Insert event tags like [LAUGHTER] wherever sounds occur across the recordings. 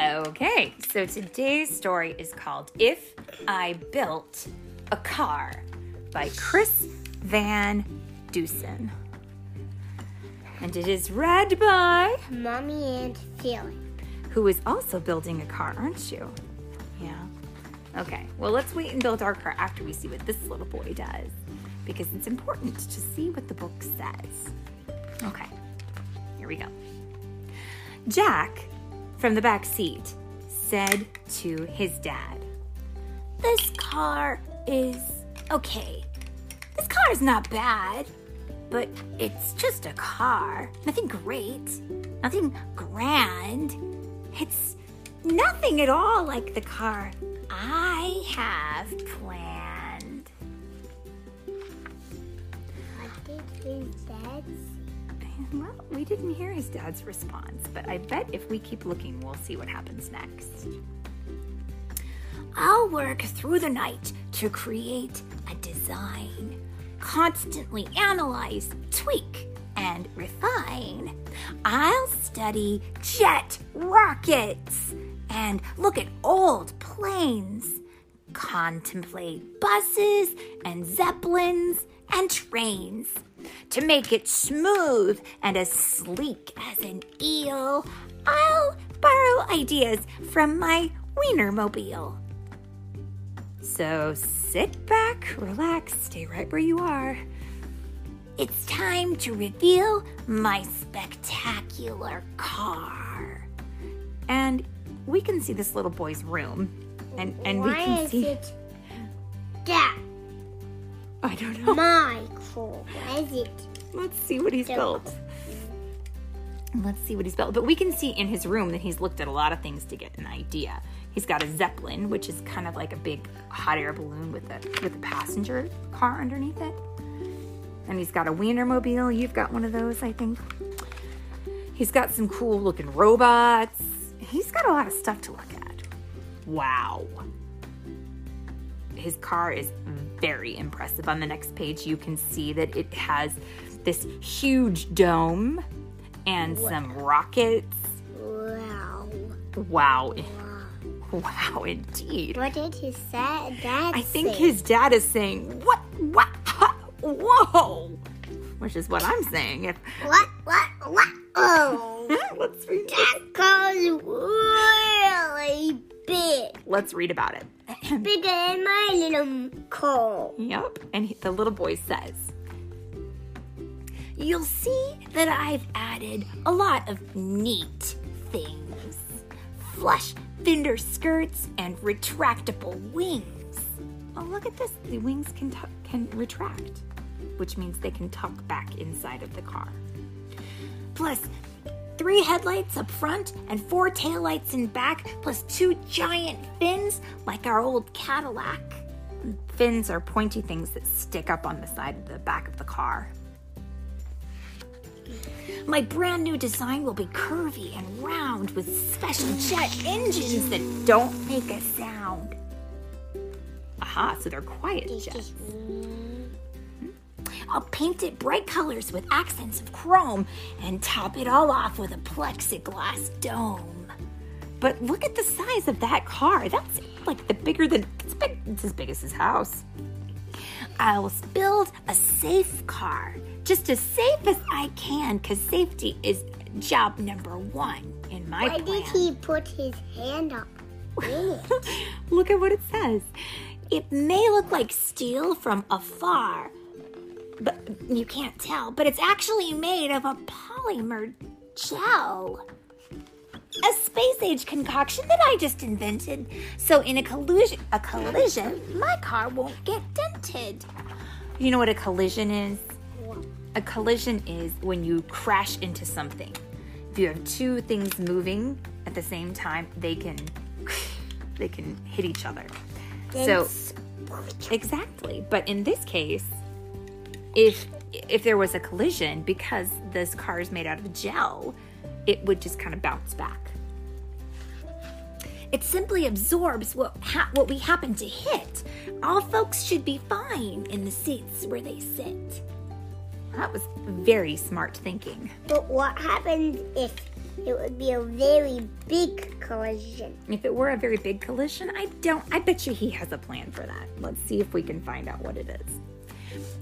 Okay, so today's story is called If I Built a Car by Chris Van Dusen. And it is read by Mommy and Felix. who is also building a car, aren't you? Yeah. Okay, well, let's wait and build our car after we see what this little boy does because it's important to see what the book says. Okay, here we go. Jack, from the back seat, said to his dad, This car is okay. This car is not bad, but it's just a car. Nothing great, nothing grand. It's nothing at all like the car I have Well, we didn't hear his dad's response, but I bet if we keep looking, we'll see what happens next. I'll work through the night to create a design, constantly analyze, tweak, and refine. I'll study jet rockets and look at old planes, contemplate buses and zeppelins and trains. To make it smooth and as sleek as an eel, I'll borrow ideas from my Wienermobile. So sit back, relax, stay right where you are. It's time to reveal my spectacular car. And we can see this little boy's room. And and we can see it that I don't know. my car? Why is it? Let's see what he's built. Let's see what he's built. But we can see in his room that he's looked at a lot of things to get an idea. He's got a Zeppelin, which is kind of like a big hot air balloon with a with a passenger car underneath it. And he's got a Wienermobile. You've got one of those, I think. He's got some cool looking robots. He's got a lot of stuff to look at. Wow. His car is very impressive. On the next page, you can see that it has this huge dome and some rockets. Wow. Wow. Wow, indeed. What did his dad I think say? his dad is saying, What? What? Whoa! Which is what I'm saying. If, What? What? What? Oh. [LAUGHS] let's read that car's really big. Let's read about it. [LAUGHS] Bigger than my little car. Yep. And he, the little boy says, You'll see that I've added a lot of neat things flush fender skirts and retractable wings. Oh, look at this. The wings can, can retract, which means they can tuck back inside of the car. Plus, three headlights up front and four taillights in back, plus two giant fins like our old Cadillac. Fins are pointy things that stick up on the side of the back of the car. My brand new design will be curvy and round with special jet engines that don't make a sound. Aha, so they're quiet jets. I'll paint it bright colors with accents of chrome and top it all off with a plexiglass dome. But look at the size of that car. That's like the bigger than it's big. It's as big as his house. I'll build a safe car, just as safe as I can, because safety is job number one in my Why plan. did he put his hand up? [LAUGHS] Look at what it says. It may look like steel from afar, but you can't tell, but it's actually made of a polymer gel. A space age concoction that I just invented. So in a collision a collision, my car won't get dented. You know what a collision is? A collision is when you crash into something. If you have two things moving at the same time, they can they can hit each other. So exactly. But in this case, if if there was a collision because this car is made out of gel, it would just kind of bounce back. It simply absorbs what ha- what we happen to hit. All folks should be fine in the seats where they sit. That was very smart thinking. But what happens if it would be a very big collision. If it were a very big collision, I don't, I bet you he has a plan for that. Let's see if we can find out what it is.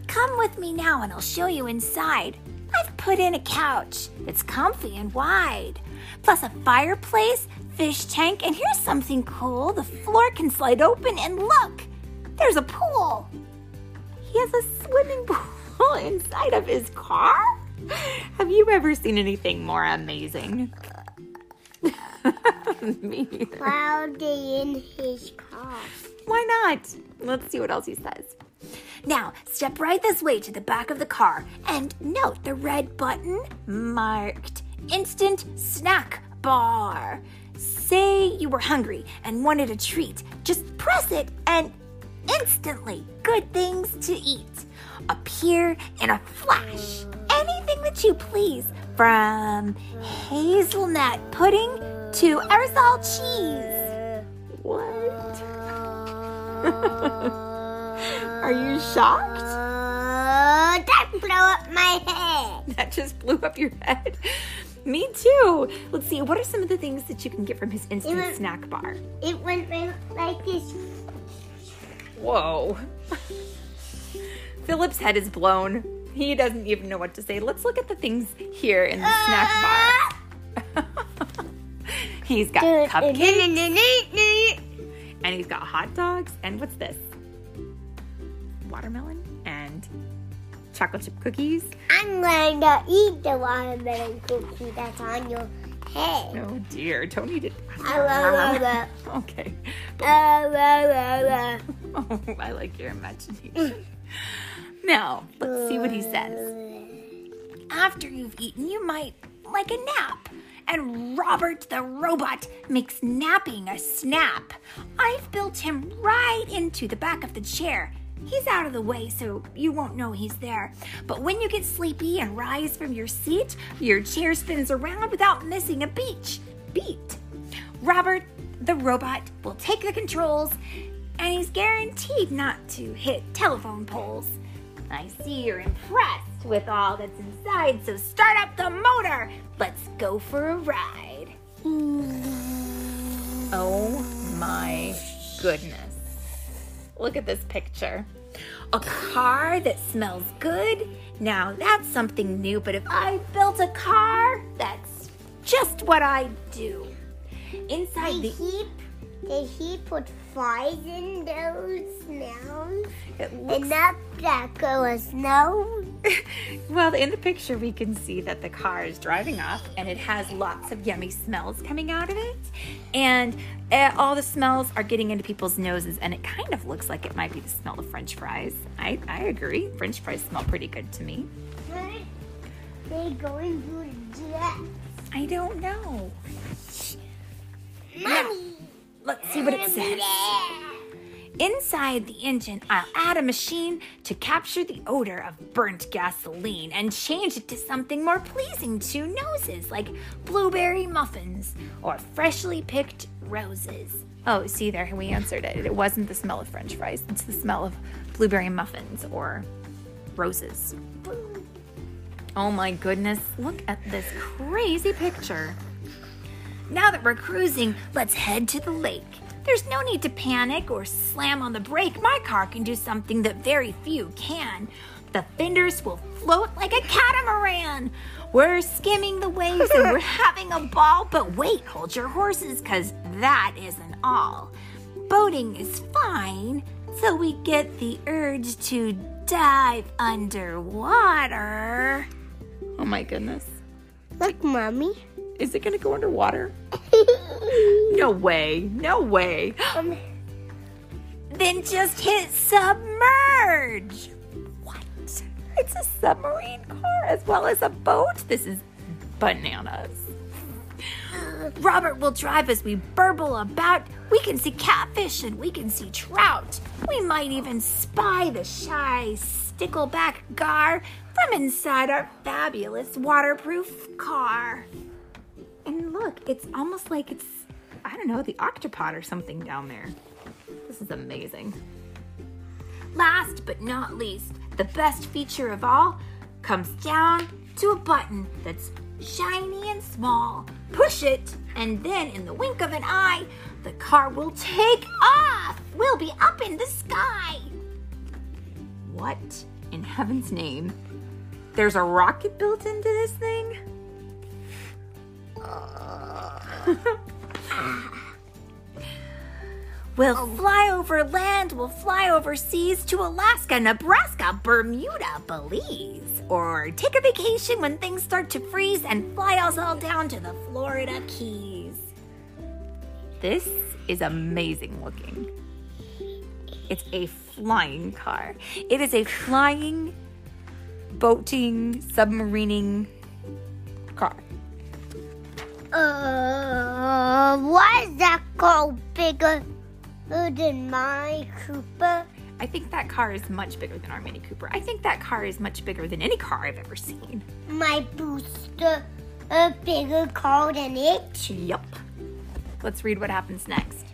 Come with me now and I'll show you inside. I've put in a couch. It's comfy and wide. Plus a fireplace, fish tank, and here's something cool. The floor can slide open and look, there's a pool. He has a swimming [LAUGHS] pool inside of his car? Have you ever seen anything more amazing? [LAUGHS] Me neither. Cloudy in his car. Why not? Let's see what else he says. Now, step right this way to the back of the car and note the red button marked Instant Snack Bar. Say you were hungry and wanted a treat. Just press it and instantly good things to eat appear in a flash. Anything that you please, from hazelnut pudding to aerosol cheese. What? [LAUGHS] Are you shocked? Uh, that blew up my head. [LAUGHS] That just blew up your head. Me too. Let's see. What are some of the things that you can get from his instant Even- snack bar? It went like this. Whoa. [LAUGHS] Philip's head is blown. He doesn't even know what to say. Let's look at the things here in the snack bar. [LAUGHS] he's got cupcakes and he's got hot dogs and what's this? Watermelon and chocolate chip cookies. I'm going to eat the watermelon cookie that's on your head. Oh dear, Tony did. I love that. [LAUGHS] Okay. Oh, [LAUGHS] I like your imagination. now, let's see what he says. After you've eaten, you might like a nap. And Robert the robot makes napping a snap. I've built him right into the back of the chair. He's out of the way, so you won't know he's there. But when you get sleepy and rise from your seat, your chair spins around without missing a beach. Beat. Robert the robot will take the controls, and he's guaranteed not to hit telephone poles. I see you're impressed with all that's inside, so start up the motor. Let's go for a ride. Oh my goodness. Look at this picture. A car that smells good. Now that's something new, but if I built a car, that's just what I do. Inside the he, did he put flies in those smells? it looks And that that was snow? [LAUGHS] well, in the picture, we can see that the car is driving off and it has lots of yummy smells coming out of it. And uh, all the smells are getting into people's noses, and it kind of looks like it might be the smell of french fries. I, I agree. French fries smell pretty good to me. They going to the jet. I don't know. Mommy. Let's see what it says. Inside the engine, I'll add a machine to capture the odor of burnt gasoline and change it to something more pleasing to noses, like blueberry muffins or freshly picked roses. Oh, see there, we answered it. It wasn't the smell of french fries, it's the smell of blueberry muffins or roses. Oh my goodness, look at this crazy picture. Now that we're cruising, let's head to the lake. There's no need to panic or slam on the brake. My car can do something that very few can. The fenders will float like a catamaran. We're skimming the waves and we're [LAUGHS] having a ball, but wait, hold your horses, because that isn't all. Boating is fine, so we get the urge to dive underwater. Oh my goodness. Look, mommy. Is it gonna go underwater? [LAUGHS] No way. No way. Um, Then just hit submerge. What? It's a submarine car as well as a boat? This is bananas. Robert will drive as we burble about. We can see catfish and we can see trout. We might even spy the shy stickleback gar from inside our fabulous waterproof car. And look, it's almost like it's, I don't know, the octopod or something down there. This is amazing. Last but not least, the best feature of all comes down to a button that's shiny and small. Push it, and then in the wink of an eye, the car will take off. We'll be up in the sky. What in heaven's name? There's a rocket built into this thing? [LAUGHS] We'll fly over land, we'll fly overseas to Alaska, Nebraska, Bermuda, Belize. Or take a vacation when things start to freeze and fly us all down to the Florida Keys. This is amazing looking. It's a flying car. It is a flying, boating, submarining. Uh, why is that car bigger than my Cooper? I think that car is much bigger than our Mini Cooper. I think that car is much bigger than any car I've ever seen. My booster, a bigger car than it? Yup. Let's read what happens next.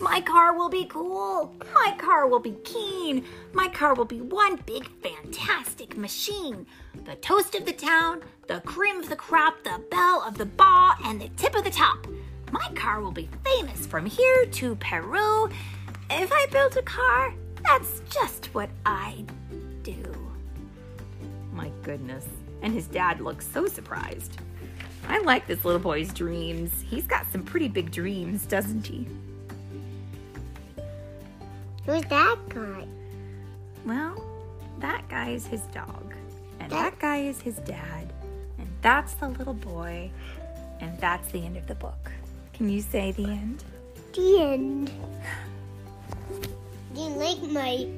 My car will be cool. My car will be keen. My car will be one big fantastic machine. The toast of the town, the cream of the crop, the belle of the ball, and the tip of the top. My car will be famous from here to Peru. If I build a car, that's just what I do. My goodness. And his dad looks so surprised. I like this little boy's dreams. He's got some pretty big dreams, doesn't he? Who's that guy? Well, that guy is his dog, and that guy is his dad, and that's the little boy, and that's the end of the book. Can you say the end? The end. Do you like my